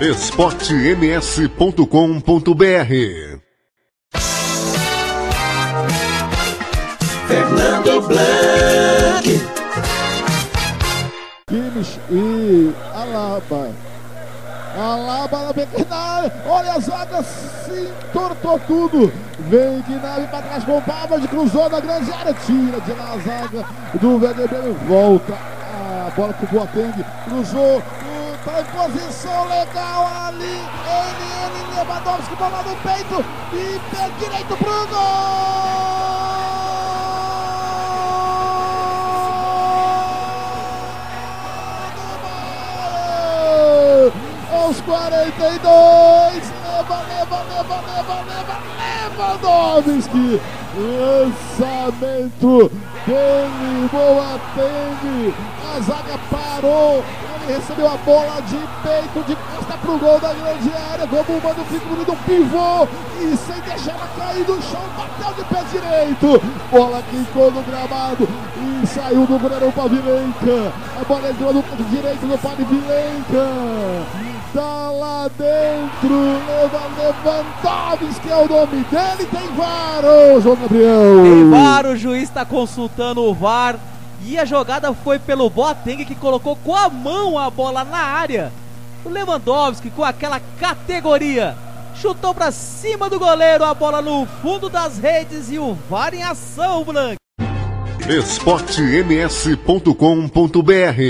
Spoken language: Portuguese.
esportems.com.br Fernando Blanc. Kimmich e Alaba. Alaba na pequena área. Olha a zaga, se entortou tudo. Vem Gnabry para trás com o Pavard, cruzou na grande área. Tira de lá a zaga do VDB. Volta a bola pro Boateng. Cruzou. Está em posição legal ali. Ele, Lewandowski, bola no peito. E pé direito pro gol! Aos 42, leva, leva, leva, leva, leva, Lewandowski! Lançamento dele, Boateng, a zaga parou, ele recebeu a bola de peito, de costa pro gol da grande área, como uma do figurino do pivô, e sem deixar ela cair no chão, bateu de pé direito, bola quicou no gramado, e saiu do goleiro Pavilenka, a bola entrou no canto direito do Pavilenka, tá lá dentro, leva Lewandowski, que é o nome dele, tem VAR, João Gabriel. Tem VAR, o juiz está consultando o VAR. E a jogada foi pelo Boateng que colocou com a mão a bola na área. O Lewandowski com aquela categoria chutou para cima do goleiro a bola no fundo das redes e o VAR em ação, Blanc. esportems.com.br